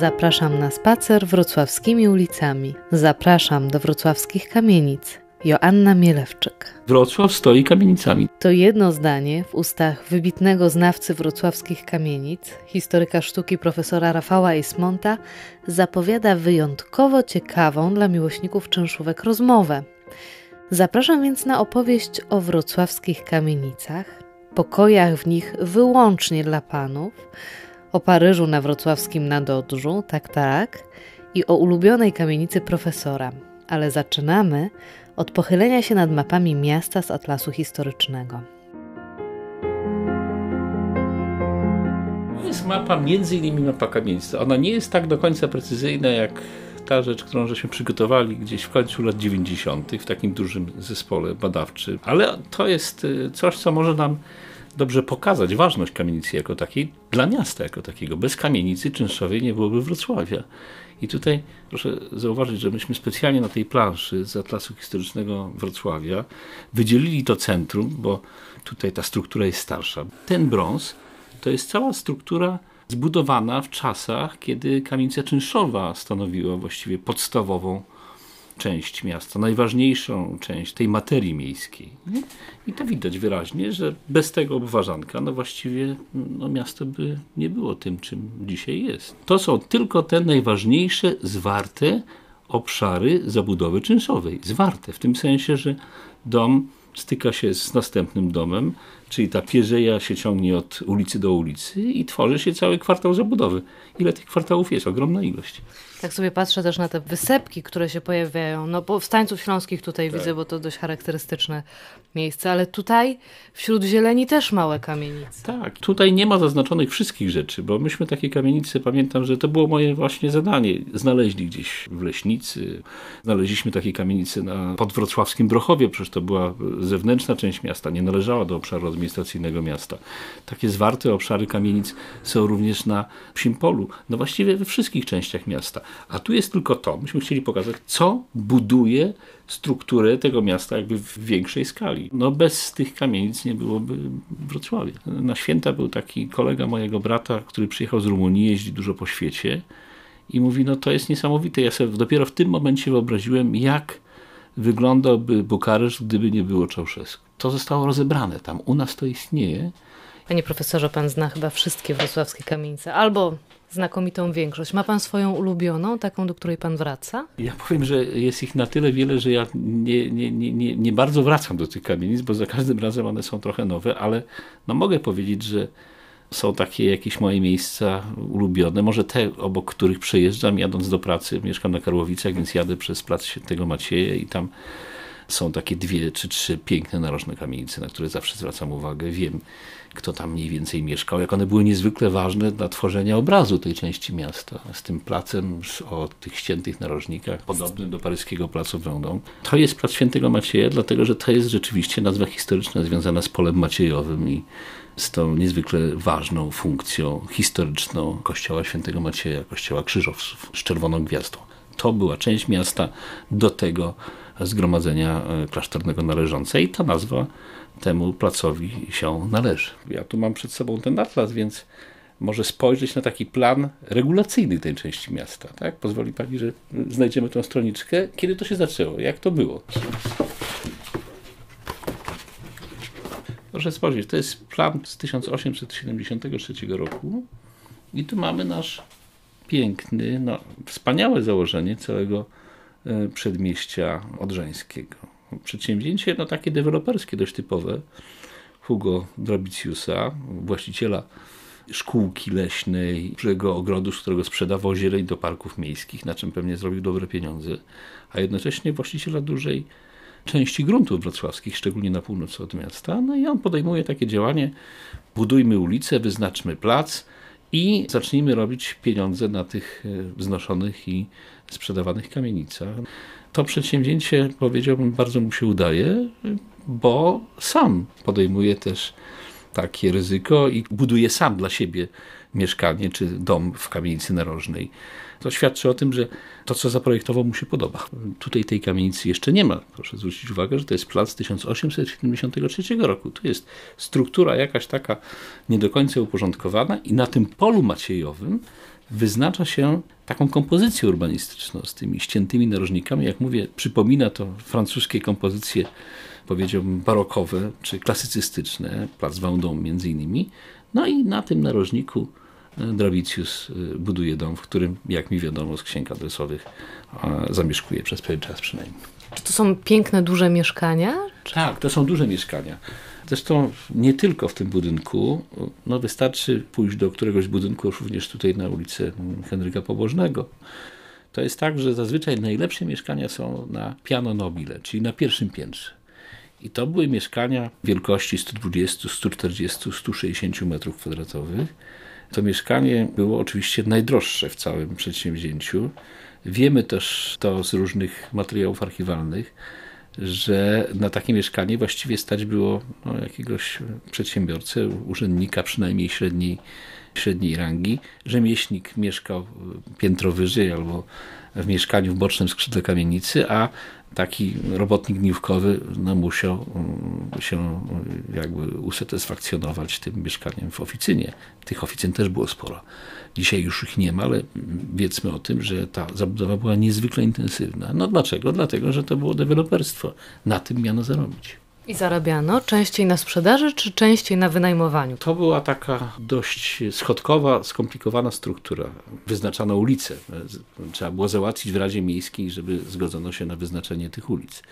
Zapraszam na spacer wrocławskimi ulicami. Zapraszam do wrocławskich kamienic. Joanna Mielewczyk. Wrocław stoi kamienicami. To jedno zdanie w ustach wybitnego znawcy wrocławskich kamienic, historyka sztuki profesora Rafała Ismonta, zapowiada wyjątkowo ciekawą dla miłośników czynszówek rozmowę. Zapraszam więc na opowieść o wrocławskich kamienicach, pokojach w nich wyłącznie dla panów, o Paryżu na wrocławskim nadodrzu, tak, tak, i o ulubionej kamienicy profesora. Ale zaczynamy od pochylenia się nad mapami miasta z atlasu historycznego. To jest mapa, między innymi mapa kamienic. Ona nie jest tak do końca precyzyjna jak ta rzecz, którą żeśmy przygotowali gdzieś w końcu lat 90. w takim dużym zespole badawczym. Ale to jest y, coś, co może nam dobrze pokazać ważność kamienicy jako takiej dla miasta jako takiego. Bez kamienicy czynszowej nie byłoby Wrocławia. I tutaj proszę zauważyć, że myśmy specjalnie na tej planszy z Atlasu Historycznego Wrocławia wydzielili to centrum, bo tutaj ta struktura jest starsza. Ten brąz to jest cała struktura zbudowana w czasach, kiedy kamienica czynszowa stanowiła właściwie podstawową część miasta, najważniejszą część tej materii miejskiej. I to widać wyraźnie, że bez tego obwarzanka, no właściwie no miasto by nie było tym, czym dzisiaj jest. To są tylko te najważniejsze, zwarte obszary zabudowy czynszowej. Zwarte, w tym sensie, że dom styka się z następnym domem, czyli ta pierzeja się ciągnie od ulicy do ulicy i tworzy się cały kwartał zabudowy. Ile tych kwartałów jest? Ogromna ilość. Tak sobie patrzę też na te wysepki, które się pojawiają. No powstańców śląskich tutaj tak. widzę, bo to dość charakterystyczne miejsce, ale tutaj wśród zieleni też małe kamienice. Tak, tutaj nie ma zaznaczonych wszystkich rzeczy, bo myśmy takie kamienice, pamiętam, że to było moje właśnie zadanie. Znaleźli gdzieś w Leśnicy, znaleźliśmy takie kamienice na podwrocławskim Brochowie, przecież to była zewnętrzna część miasta, nie należała do obszaru administracyjnego miasta. Takie zwarte obszary kamienic są również na Psim Polu, no właściwie we wszystkich częściach miasta. A tu jest tylko to. Myśmy chcieli pokazać, co buduje strukturę tego miasta jakby w większej skali. No bez tych kamienic nie byłoby Wrocławia. Na święta był taki kolega mojego brata, który przyjechał z Rumunii, jeździ dużo po świecie i mówi, no to jest niesamowite. Ja sobie dopiero w tym momencie wyobraziłem, jak wyglądałby Bukareszt, gdyby nie było Czałszewsku. To zostało rozebrane tam. U nas to istnieje. Panie profesorze, pan zna chyba wszystkie wrocławskie kamienice, albo znakomitą większość. Ma pan swoją ulubioną, taką, do której pan wraca? Ja powiem, że jest ich na tyle wiele, że ja nie, nie, nie, nie, nie bardzo wracam do tych kamienic, bo za każdym razem one są trochę nowe, ale no mogę powiedzieć, że są takie jakieś moje miejsca ulubione, może te, obok których przejeżdżam jadąc do pracy. Mieszkam na Karłowicach, więc jadę przez Plac Świętego Macieja i tam są takie dwie czy trzy piękne narożne kamienice, na które zawsze zwracam uwagę. Wiem, kto tam mniej więcej mieszkał, jak one były niezwykle ważne dla tworzenia obrazu tej części miasta. Z tym placem o tych ściętych narożnikach, podobnym do paryskiego placu Vendôme. To jest plac Świętego Macieja, dlatego że to jest rzeczywiście nazwa historyczna związana z polem Maciejowym i z tą niezwykle ważną funkcją historyczną kościoła Świętego Macieja, kościoła krzyżowców z czerwoną gwiazdą. To była część miasta do tego zgromadzenia e, klasztornego należące i ta nazwa temu placowi się należy. Ja tu mam przed sobą ten atlas, więc może spojrzeć na taki plan regulacyjny tej części miasta. Tak? Pozwoli Pani, że znajdziemy tą stroniczkę. Kiedy to się zaczęło? Jak to było? Proszę spojrzeć, to jest plan z 1873 roku i tu mamy nasz piękny, no, wspaniałe założenie całego e, przedmieścia odrzeńskiego. Przedsięwzięcie no, takie deweloperskie, dość typowe. Hugo Drabiciusa, właściciela szkółki leśnej, dużego ogrodu, z którego sprzedawał zieleń do parków miejskich, na czym pewnie zrobił dobre pieniądze, a jednocześnie właściciela dużej części gruntów wrocławskich, szczególnie na północ od miasta. No i on podejmuje takie działanie, budujmy ulicę, wyznaczmy plac i zacznijmy robić pieniądze na tych e, wznoszonych i sprzedawanych kamienicach. To przedsięwzięcie, powiedziałbym, bardzo mu się udaje, bo sam podejmuje też takie ryzyko i buduje sam dla siebie mieszkanie czy dom w kamienicy narożnej. To świadczy o tym, że to, co zaprojektował, mu się podoba. Tutaj tej kamienicy jeszcze nie ma. Proszę zwrócić uwagę, że to jest plac 1873 roku. Tu jest struktura jakaś taka nie do końca uporządkowana i na tym polu maciejowym wyznacza się taką kompozycję urbanistyczną z tymi ściętymi narożnikami. Jak mówię, przypomina to francuskie kompozycje, powiedziałbym, barokowe czy klasycystyczne, Plac Vendôme między innymi. No i na tym narożniku Dravicius e, buduje dom, w którym, jak mi wiadomo z księg adresowych, zamieszkuje przez pewien czas przynajmniej. Czy to są piękne, duże mieszkania? Tak, to są duże mieszkania. Zresztą nie tylko w tym budynku, no wystarczy pójść do któregoś budynku, również tutaj na ulicy Henryka Pobożnego. To jest tak, że zazwyczaj najlepsze mieszkania są na piano nobile, czyli na pierwszym piętrze. I to były mieszkania wielkości 120, 140, 160 metrów kwadratowych. To mieszkanie było oczywiście najdroższe w całym przedsięwzięciu. Wiemy też to z różnych materiałów archiwalnych, że na takie mieszkanie właściwie stać było no, jakiegoś przedsiębiorcę, urzędnika przynajmniej średniej, średniej rangi. Rzemieślnik mieszkał piętro wyżej albo w mieszkaniu w bocznym skrzydle kamienicy, a taki robotnik dniówkowy no, musiał mm, się jakby usatysfakcjonować tym mieszkaniem w oficynie. Tych oficyn też było sporo. Dzisiaj już ich nie ma, ale wiedzmy o tym, że ta zabudowa była niezwykle intensywna. No dlaczego? Dlatego, że to było deweloperstwo. Na tym miano zarobić. I zarabiano częściej na sprzedaży, czy częściej na wynajmowaniu? To była taka dość schodkowa, skomplikowana struktura. Wyznaczano ulice. Trzeba było załatwić w Radzie Miejskiej, żeby zgodzono się na wyznaczenie tych ulic.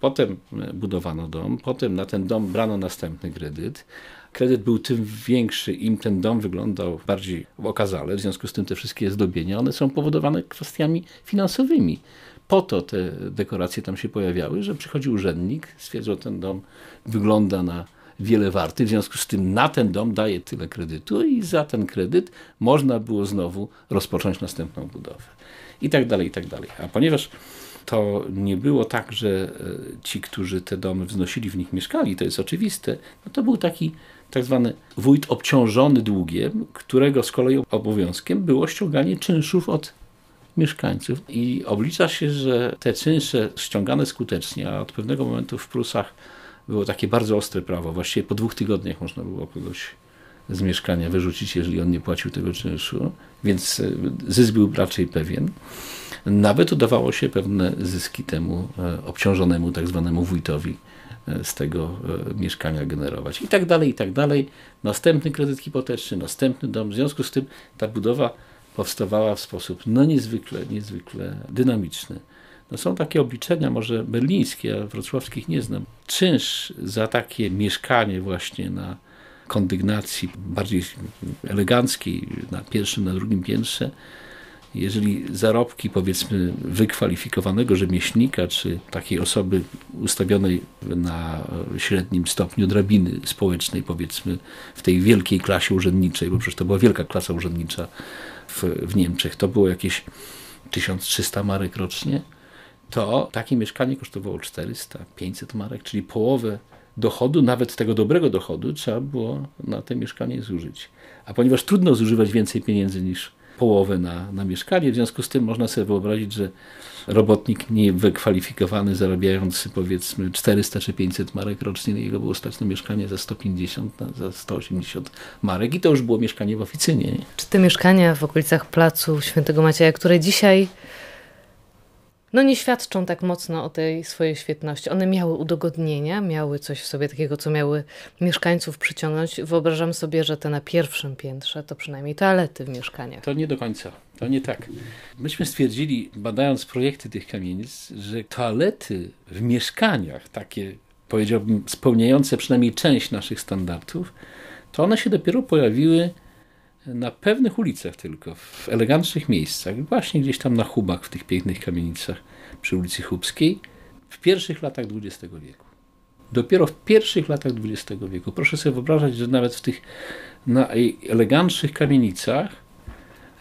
Potem budowano dom, potem na ten dom brano następny kredyt. Kredyt był tym większy, im ten dom wyglądał bardziej okazale, w związku z tym te wszystkie zdobienia, one są powodowane kwestiami finansowymi po to te dekoracje tam się pojawiały, że przychodzi urzędnik, stwierdzał, ten dom wygląda na wiele warty, w związku z tym na ten dom daje tyle kredytu i za ten kredyt można było znowu rozpocząć następną budowę. I tak dalej, i tak dalej. A ponieważ to nie było tak, że e, ci, którzy te domy wznosili, w nich mieszkali, to jest oczywiste, no to był taki tak zwany wójt obciążony długiem, którego z kolei obowiązkiem było ściąganie czynszów od mieszkańców. I oblicza się, że te czynsze ściągane skutecznie, a od pewnego momentu w Prusach było takie bardzo ostre prawo. Właściwie po dwóch tygodniach można było kogoś z mieszkania wyrzucić, jeżeli on nie płacił tego czynszu, więc e, zysk był raczej pewien. Nawet udawało się pewne zyski temu e, obciążonemu tak zwanemu wójtowi e, z tego mieszkania generować. I tak dalej, i tak dalej. Następny kredyt hipoteczny, następny dom. W związku z tym ta budowa powstawała w sposób no niezwykle, niezwykle dynamiczny. No są takie obliczenia, może berlińskie, a wrocławskich nie znam. Czynsz za takie mieszkanie właśnie na kondygnacji bardziej eleganckiej, na pierwszym, na drugim piętrze, jeżeli zarobki powiedzmy wykwalifikowanego rzemieślnika, czy takiej osoby ustawionej na średnim stopniu drabiny społecznej, powiedzmy w tej wielkiej klasie urzędniczej, bo przecież to była wielka klasa urzędnicza w, w Niemczech, to było jakieś 1300 marek rocznie, to takie mieszkanie kosztowało 400, 500 marek, czyli połowę dochodu, nawet tego dobrego dochodu, trzeba było na te mieszkanie zużyć. A ponieważ trudno zużywać więcej pieniędzy niż połowę na, na mieszkanie. W związku z tym można sobie wyobrazić, że robotnik niewykwalifikowany, zarabiający powiedzmy 400 czy 500 marek rocznie, jego było stać na mieszkanie za 150, za 180 marek i to już było mieszkanie w oficynie. Nie? Czy te mieszkania w okolicach Placu Świętego Macieja, które dzisiaj no nie świadczą tak mocno o tej swojej świetności. One miały udogodnienia, miały coś w sobie takiego, co miały mieszkańców przyciągnąć. Wyobrażam sobie, że te na pierwszym piętrze to przynajmniej toalety w mieszkaniach. To nie do końca. To nie tak. Myśmy stwierdzili, badając projekty tych kamienic, że toalety w mieszkaniach, takie powiedziałbym spełniające przynajmniej część naszych standardów, to one się dopiero pojawiły na pewnych ulicach tylko, w elegancznych miejscach, właśnie gdzieś tam na Hubach, w tych pięknych kamienicach przy ulicy Chubskiej, w pierwszych latach XX wieku. Dopiero w pierwszych latach XX wieku. Proszę sobie wyobrażać, że nawet w tych najeleganczych kamienicach,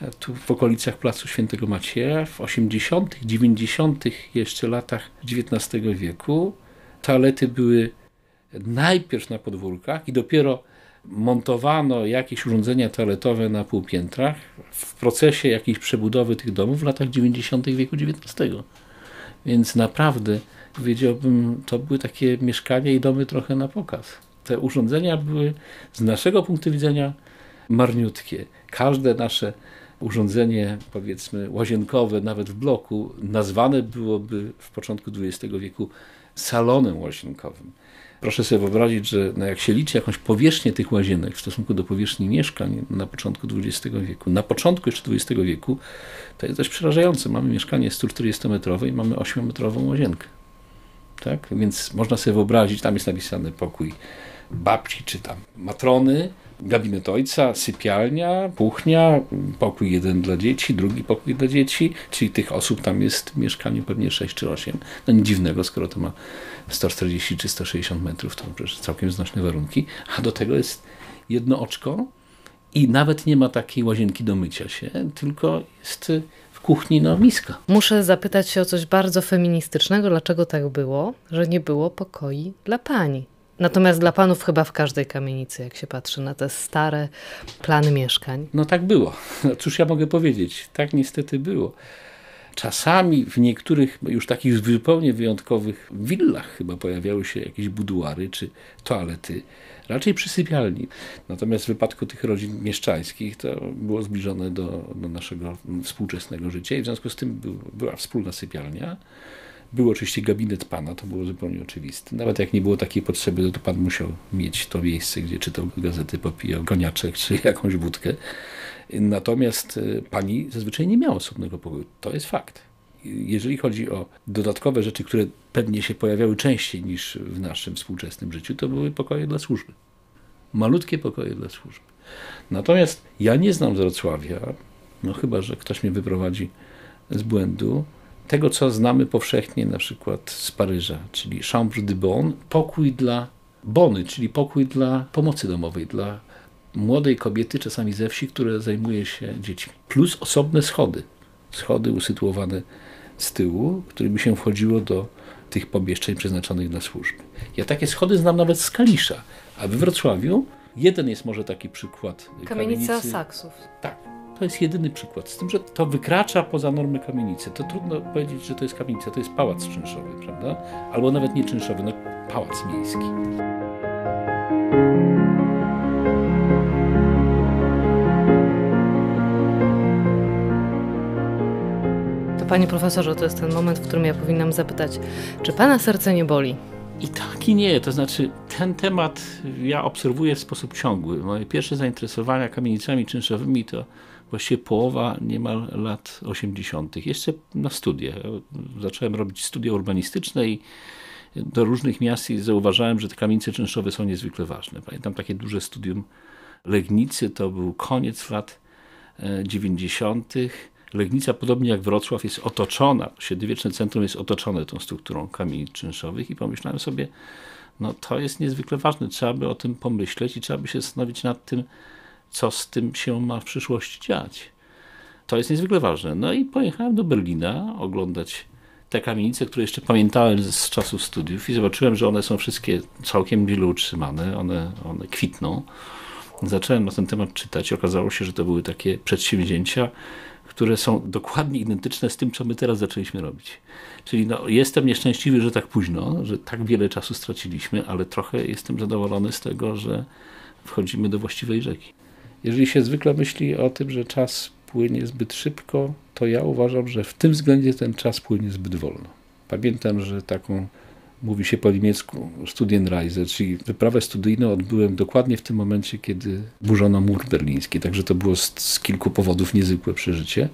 e, tu w okolicach Placu Świętego Macieja, w 80., 90. jeszcze latach XIX wieku, toalety były najpierw na podwórkach i dopiero montowano jakieś urządzenia toaletowe na półpiętrach w procesie jakiejś przebudowy tych domów w latach 90. wieku XIX. Więc naprawdę powiedziałbym, to były takie mieszkania i domy trochę na pokaz. Te urządzenia były z naszego punktu widzenia marniutkie. Każde nasze urządzenie, powiedzmy, łazienkowe, nawet w bloku, nazwane byłoby w początku XX wieku salonem łazienkowym. Proszę sobie wyobrazić, że no jak się liczy jakąś powierzchnię tych łazienek w stosunku do powierzchni mieszkań na początku XX wieku, na początku jeszcze XX wieku, to jest dość przerażające. Mamy mieszkanie 140-metrowe i mamy 8-metrową łazienkę. Tak? Więc można sobie wyobrazić, tam jest napisany pokój babci czy tam matrony, gabinet ojca, sypialnia, kuchnia, pokój jeden dla dzieci, drugi pokój dla dzieci, czyli tych osób tam jest w mieszkaniu pewnie 6 czy 8. No nic dziwnego, skoro to ma 140 czy 160 metrów, to przecież całkiem znośne warunki, a do tego jest jedno oczko i nawet nie ma takiej łazienki do mycia się, tylko jest w kuchni no, miska. Muszę zapytać się o coś bardzo feministycznego, dlaczego tak było, że nie było pokoi dla pani. Natomiast dla panów chyba w każdej kamienicy, jak się patrzy na te stare plany mieszkań. No tak było. No cóż ja mogę powiedzieć? Tak niestety było. Czasami w niektórych już takich zupełnie wyjątkowych willach chyba pojawiały się jakieś buduary czy toalety, raczej przy sypialni. Natomiast w wypadku tych rodzin mieszczańskich to było zbliżone do, do naszego współczesnego życia i w związku z tym był, była wspólna sypialnia był oczywiście gabinet pana, to było zupełnie oczywiste. Nawet jak nie było takiej potrzeby, to pan musiał mieć to miejsce, gdzie czytał gazety, popijał goniaczek czy jakąś wódkę. Natomiast e, pani zazwyczaj nie miała osobnego pokoju. To jest fakt. Jeżeli chodzi o dodatkowe rzeczy, które pewnie się pojawiały częściej niż w naszym współczesnym życiu, to były pokoje dla służby. Malutkie pokoje dla służby. Natomiast ja nie znam Wrocławia, no chyba, że ktoś mnie wyprowadzi z błędu, tego, co znamy powszechnie na przykład z Paryża, czyli chambre de bonne, pokój dla bony, czyli pokój dla pomocy domowej, dla młodej kobiety, czasami ze wsi, która zajmuje się dziećmi. Plus osobne schody. Schody usytuowane z tyłu, którymi się wchodziło do tych pomieszczeń przeznaczonych dla służby. Ja takie schody znam nawet z Kalisza, a we Wrocławiu jeden jest może taki przykład. Kamienica kamienicy. Saksów. Tak, to jest jedyny przykład. Z tym, że to wykracza poza normy kamienicy. To trudno powiedzieć, że to jest kamienica, to jest pałac czynszowy, prawda? Albo nawet nie czynszowy, no pałac miejski. To panie profesorze, to jest ten moment, w którym ja powinnam zapytać, czy pana serce nie boli? I tak i nie, to znaczy ten temat ja obserwuję w sposób ciągły. Moje pierwsze zainteresowania kamienicami czynszowymi to właściwie połowa niemal lat 80. Jeszcze na studiach. Zacząłem robić studia urbanistyczne i do różnych miast i zauważałem, że te kamienice czynszowe są niezwykle ważne. Pamiętam takie duże studium Legnicy, to był koniec lat 90. E, Legnica, podobnie jak Wrocław, jest otoczona, średniowieczne centrum jest otoczone tą strukturą kamienic czynszowych i pomyślałem sobie, no to jest niezwykle ważne, trzeba by o tym pomyśleć i trzeba by się zastanowić nad tym, co z tym się ma w przyszłości dziać. To jest niezwykle ważne. No i pojechałem do Berlina oglądać te kamienice, które jeszcze pamiętałem z czasów studiów i zobaczyłem, że one są wszystkie całkiem źle utrzymane, one, one kwitną. Zacząłem na ten temat czytać. Okazało się, że to były takie przedsięwzięcia, które są dokładnie identyczne z tym, co my teraz zaczęliśmy robić. Czyli no, jestem nieszczęśliwy, że tak późno, że tak wiele czasu straciliśmy, ale trochę jestem zadowolony z tego, że wchodzimy do właściwej rzeki. Jeżeli się zwykle myśli o tym, że czas płynie zbyt szybko, to ja uważam, że w tym względzie ten czas płynie zbyt wolno. Pamiętam, że taką, mówi się po niemiecku, Studienreise, czyli wyprawę studyjną odbyłem dokładnie w tym momencie, kiedy burzono mur berliński. Także to było z, z kilku powodów niezwykłe przeżycie.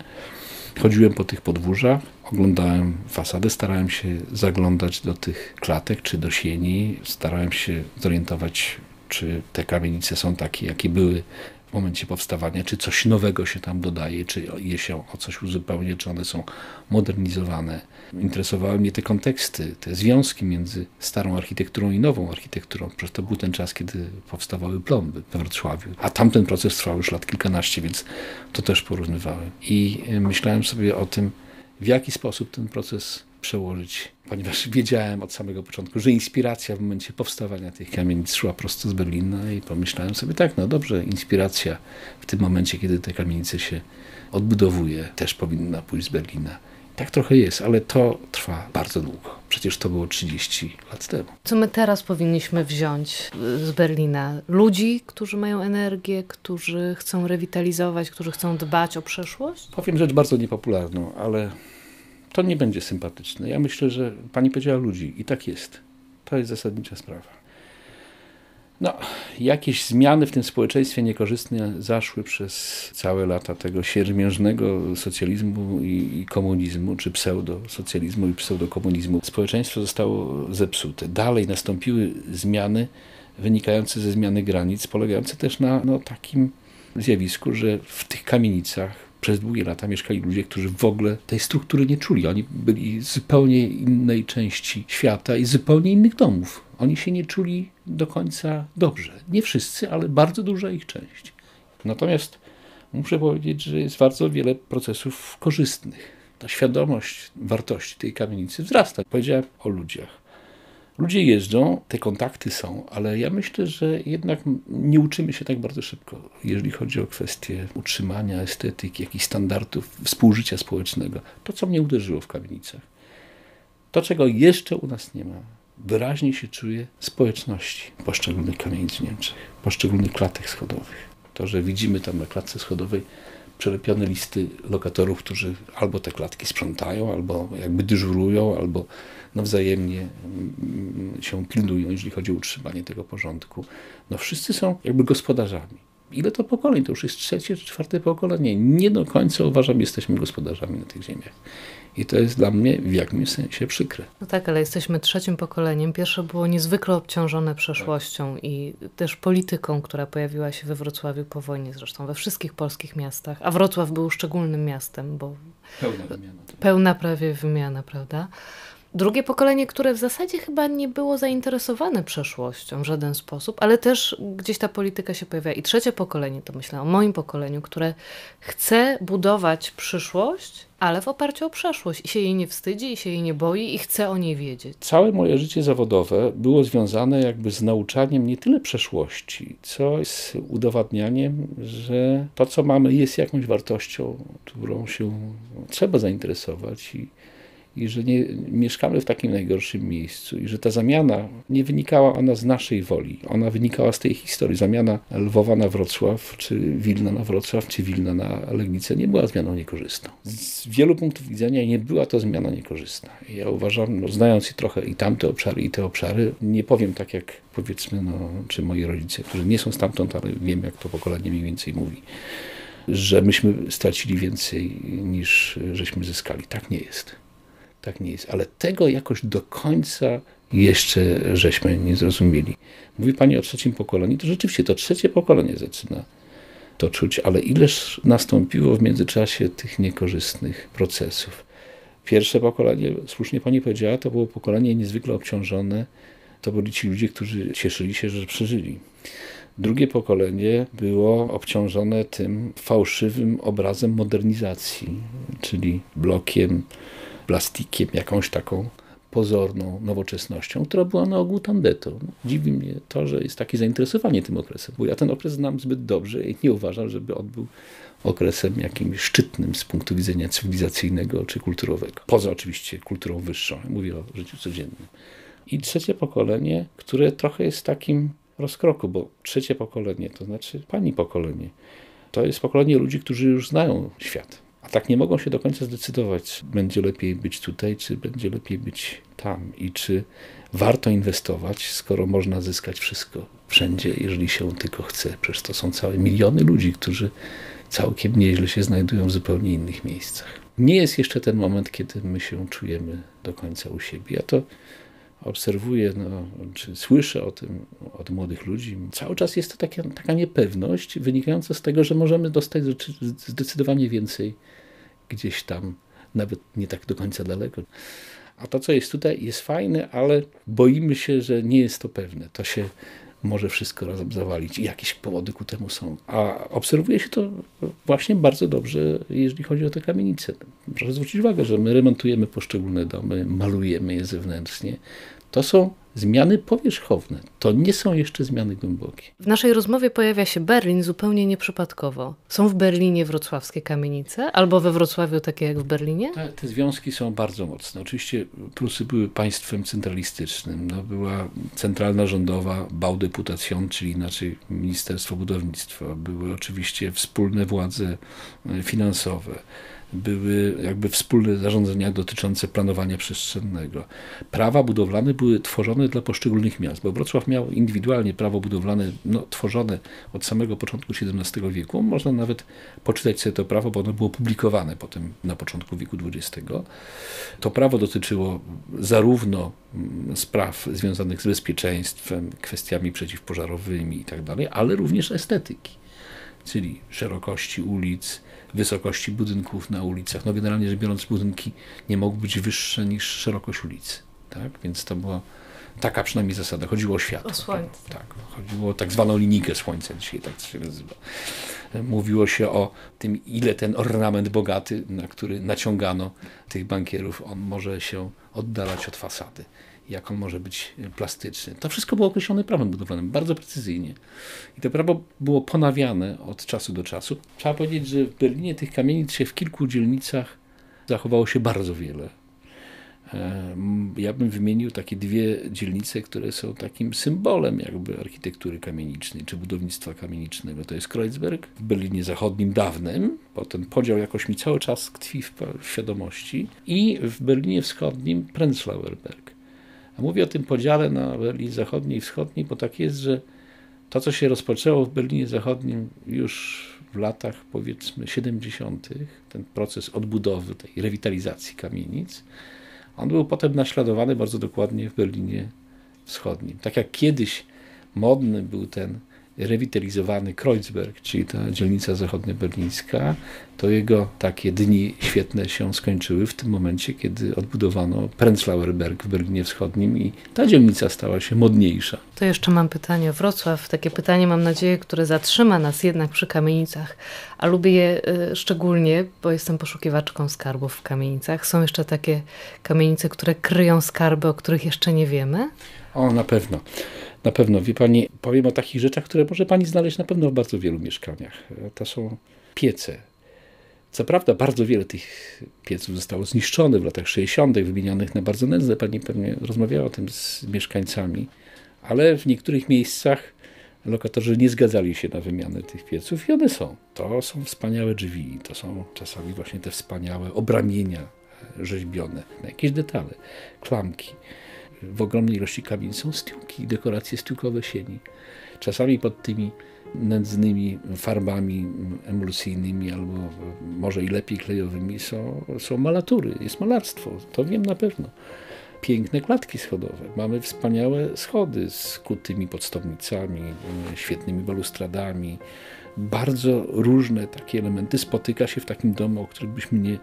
Chodziłem po tych podwórzach, oglądałem fasadę, starałem się zaglądać do tych klatek czy do sieni, starałem się zorientować, czy te kamienice są takie, jakie były w momencie powstawania, czy coś nowego się tam dodaje, czy je się o coś uzupełnia, czy one są modernizowane. Interesowały mnie te konteksty, te związki między starą architekturą i nową architekturą. Przecież to był ten czas, kiedy powstawały plomby we Wrocławiu, a tamten proces trwał już lat kilkanaście, więc to też porównywałem. I e, myślałem sobie o tym, w jaki sposób ten proces przełożyć, ponieważ wiedziałem od samego początku, że inspiracja w momencie powstawania tych kamienic szła prosto z Berlina i pomyślałem sobie, tak, no dobrze, inspiracja w tym momencie, kiedy te kamienice się odbudowuje, też powinna pójść z Berlina. Tak trochę jest, ale to trwa bardzo długo. Przecież to było 30 lat temu. Co my teraz powinniśmy wziąć z Berlina? Ludzi, którzy mają energię, którzy chcą rewitalizować, którzy chcą dbać o przeszłość? Powiem rzecz bardzo niepopularną, ale to nie będzie sympatyczne. Ja myślę, że pani powiedziała ludzi i tak jest. To jest zasadnicza sprawa. No, jakieś zmiany w tym społeczeństwie niekorzystne zaszły przez całe lata tego siermiężnego socjalizmu i, i komunizmu, czy pseudosocjalizmu i pseudokomunizmu. Społeczeństwo zostało zepsute. Dalej nastąpiły zmiany wynikające ze zmiany granic, polegające też na no, takim zjawisku, że w tych kamienicach przez długie lata mieszkali ludzie, którzy w ogóle tej struktury nie czuli. Oni byli z zupełnie innej części świata i zupełnie innych domów. Oni się nie czuli do końca dobrze. Nie wszyscy, ale bardzo duża ich część. Natomiast muszę powiedzieć, że jest bardzo wiele procesów korzystnych. Ta świadomość wartości tej kamienicy wzrasta. Powiedziałem o ludziach. Ludzie jeżdżą, te kontakty są, ale ja myślę, że jednak nie uczymy się tak bardzo szybko, jeżeli chodzi o kwestie utrzymania estetyki, jakichś standardów współżycia społecznego. To, co mnie uderzyło w kamienicach. To, czego jeszcze u nas nie ma, wyraźnie się czuje społeczności poszczególnych kamienic w Niemczech, poszczególnych klatek schodowych. To, że widzimy tam na klatce schodowej przelepione listy lokatorów, którzy albo te klatki sprzątają, albo jakby dyżurują, albo no wzajemnie mm, się pilnują, jeżeli chodzi o utrzymanie tego porządku. No wszyscy są jakby gospodarzami. Ile to pokoleń? To już jest trzecie czy czwarte pokolenie. Nie do końca uważam, jesteśmy gospodarzami na tych ziemiach. I to jest dla mnie w jakimś sensie przykre. No tak, ale jesteśmy trzecim pokoleniem. Pierwsze było niezwykle obciążone przeszłością tak. i też polityką, która pojawiła się we Wrocławiu po wojnie, zresztą we wszystkich polskich miastach. A Wrocław był szczególnym miastem, bo pełna wymiana. Tak. Pełna prawie wymiana, prawda? Drugie pokolenie, które w zasadzie chyba nie było zainteresowane przeszłością w żaden sposób, ale też gdzieś ta polityka się pojawia. I trzecie pokolenie, to myślę o moim pokoleniu, które chce budować przyszłość, ale w oparciu o przeszłość i się jej nie wstydzi, i się jej nie boi, i chce o niej wiedzieć. Całe moje życie zawodowe było związane jakby z nauczaniem nie tyle przeszłości, co z udowadnianiem, że to, co mamy, jest jakąś wartością, którą się trzeba zainteresować i i że nie mieszkamy w takim najgorszym miejscu i że ta zamiana nie wynikała ona z naszej woli, ona wynikała z tej historii. Zamiana Lwowa na Wrocław, czy Wilna na Wrocław, czy Wilna na Legnicę nie była zmianą niekorzystną. Z wielu punktów widzenia nie była to zmiana niekorzystna. Ja uważam, no, znając i trochę i tamte obszary, i te obszary, nie powiem tak jak powiedzmy, no, czy moi rodzice, którzy nie są stamtąd, ale wiem jak to pokolenie mniej więcej mówi że myśmy stracili więcej niż żeśmy zyskali. Tak nie jest. Tak nie jest. Ale tego jakoś do końca jeszcze żeśmy nie zrozumieli. Mówi Pani o trzecim pokoleniu, to rzeczywiście to trzecie pokolenie zaczyna to czuć, ale ileż nastąpiło w międzyczasie tych niekorzystnych procesów. Pierwsze pokolenie, słusznie Pani powiedziała, to było pokolenie niezwykle obciążone. To byli ci ludzie, którzy cieszyli się, że przeżyli. Drugie pokolenie było obciążone tym fałszywym obrazem modernizacji, czyli blokiem, plastikiem, jakąś taką pozorną nowoczesnością, która była na ogół tandetą. No, dziwi mnie to, że jest takie zainteresowanie tym okresem, bo ja ten okres znam zbyt dobrze i nie uważam, żeby on był okresem jakimś szczytnym z punktu widzenia cywilizacyjnego czy kulturowego. Poza oczywiście kulturą wyższą, mówię o życiu codziennym. I trzecie pokolenie, które trochę jest takim rozkroku, bo trzecie pokolenie, to znaczy pani pokolenie, to jest pokolenie ludzi, którzy już znają świat tak nie mogą się do końca zdecydować, będzie lepiej być tutaj, czy będzie lepiej być tam i czy warto inwestować, skoro można zyskać wszystko wszędzie, jeżeli się tylko chce. Przecież to są całe miliony ludzi, którzy całkiem nieźle się znajdują w zupełnie innych miejscach. Nie jest jeszcze ten moment, kiedy my się czujemy do końca u siebie. Ja to obserwuję, no, czy słyszę o tym od młodych ludzi. Cały czas jest to taka, taka niepewność wynikająca z tego, że możemy dostać zdecydowanie więcej gdzieś tam, nawet nie tak do końca daleko. A to, co jest tutaj, jest fajne, ale boimy się, że nie jest to pewne. To się może wszystko razem zawalić i jakieś powody ku temu są. A obserwuje się to właśnie bardzo dobrze, jeżeli chodzi o te kamienice. Proszę zwrócić uwagę, że my remontujemy poszczególne domy, malujemy je zewnętrznie. To są zmiany powierzchowne. To nie są jeszcze zmiany głębokie. W naszej rozmowie pojawia się Berlin zupełnie nieprzypadkowo. Są w Berlinie wrocławskie kamienice, albo we Wrocławiu takie jak w Berlinie? Te, te związki są bardzo mocne. Oczywiście Prusy były państwem centralistycznym. No, była centralna rządowa Baudeputacjon, czyli inaczej Ministerstwo Budownictwa. Były oczywiście wspólne władze e, finansowe były jakby wspólne zarządzenia dotyczące planowania przestrzennego. Prawa budowlane były tworzone dla poszczególnych miast, bo Wrocław miał indywidualnie prawo budowlane no, tworzone od samego początku XVII wieku. Można nawet poczytać sobie to prawo, bo ono było publikowane potem na początku wieku XX. To prawo dotyczyło zarówno mm, spraw związanych z bezpieczeństwem, kwestiami przeciwpożarowymi itd., tak ale również estetyki, czyli szerokości ulic, wysokości budynków na ulicach. No generalnie rzecz biorąc, budynki nie mogły być wyższe niż szerokość ulicy. Tak? Więc to była taka przynajmniej zasada. Chodziło o światło. O słońce. Tak, chodziło o tak zwaną linijkę słońca, dzisiaj tak się nazywa. Mówiło się o tym, ile ten ornament bogaty, na który naciągano tych bankierów, on może się oddalać od fasady jak on może być plastyczny. To wszystko było określone prawem budowlanym, bardzo precyzyjnie. I to prawo było ponawiane od czasu do czasu. Trzeba powiedzieć, że w Berlinie tych kamienic się w kilku dzielnicach zachowało się bardzo wiele. Ja bym wymienił takie dwie dzielnice, które są takim symbolem jakby architektury kamienicznej czy budownictwa kamienicznego. To jest Kreuzberg w Berlinie Zachodnim dawnym, bo ten podział jakoś mi cały czas tkwi w świadomości i w Berlinie Wschodnim Prenzlauer Berg. Mówię o tym podziale na Berlin Zachodni i Wschodni, bo tak jest, że to, co się rozpoczęło w Berlinie Zachodnim już w latach powiedzmy 70., ten proces odbudowy, tej rewitalizacji kamienic, on był potem naśladowany bardzo dokładnie w Berlinie Wschodnim. Tak jak kiedyś modny był ten rewitalizowany Kreuzberg, czyli ta dzielnica zachodnioberlińska, to jego takie dni świetne się skończyły w tym momencie, kiedy odbudowano Prenzlauer Berg w Berlinie Wschodnim i ta dzielnica stała się modniejsza. To jeszcze mam pytanie o Wrocław. Takie pytanie mam nadzieję, które zatrzyma nas jednak przy kamienicach, a lubię je y, szczególnie, bo jestem poszukiwaczką skarbów w kamienicach. Są jeszcze takie kamienice, które kryją skarby, o których jeszcze nie wiemy? O, na pewno. Na pewno, wie Pani, powiem o takich rzeczach, które może Pani znaleźć na pewno w bardzo wielu mieszkaniach. To są piece. Co prawda bardzo wiele tych pieców zostało zniszczonych w latach 60., wymienionych na bardzo nędzne. Pani pewnie rozmawiała o tym z mieszkańcami, ale w niektórych miejscach lokatorzy nie zgadzali się na wymianę tych pieców i one są. To są wspaniałe drzwi, to są czasami właśnie te wspaniałe obramienia rzeźbione, jakieś detale, klamki w ogromnej ilości kabin są stiuki, dekoracje stiukowe sieni. Czasami pod tymi nędznymi farbami emulsyjnymi albo może i lepiej klejowymi są, są malatury, jest malarstwo, to wiem na pewno. Piękne klatki schodowe. Mamy wspaniałe schody z kutymi podstawnicami, świetnymi balustradami, bardzo różne takie elementy spotyka się w takim domu, o którym byśmy nie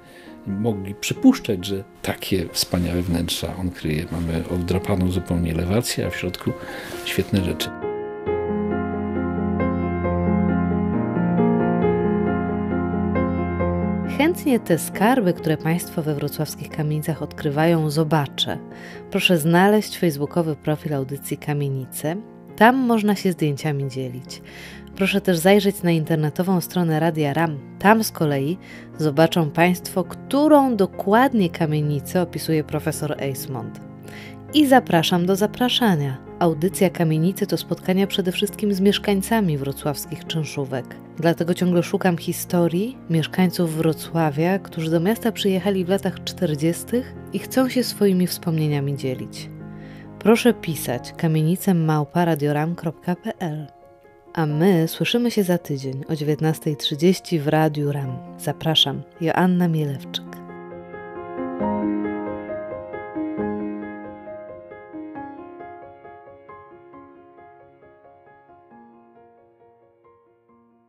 mogli przypuszczać, że takie wspaniałe wnętrza on kryje. Mamy oddrapaną zupełnie elewację, a w środku świetne rzeczy. Chętnie te skarby, które Państwo we wrocławskich kamienicach odkrywają, zobaczę. Proszę znaleźć facebookowy profil audycji Kamienice. Tam można się zdjęciami dzielić. Proszę też zajrzeć na internetową stronę Radia RAM. Tam z kolei zobaczą Państwo, którą dokładnie kamienicę opisuje profesor Eismont. I zapraszam do zapraszania. Audycja Kamienicy to spotkania przede wszystkim z mieszkańcami wrocławskich czynszówek. Dlatego ciągle szukam historii mieszkańców Wrocławia, którzy do miasta przyjechali w latach 40. i chcą się swoimi wspomnieniami dzielić. Proszę pisać kamienicemmałpa.radioram.pl a my słyszymy się za tydzień o 19.30 w Radiu RAM. Zapraszam, Joanna Mielewczyk.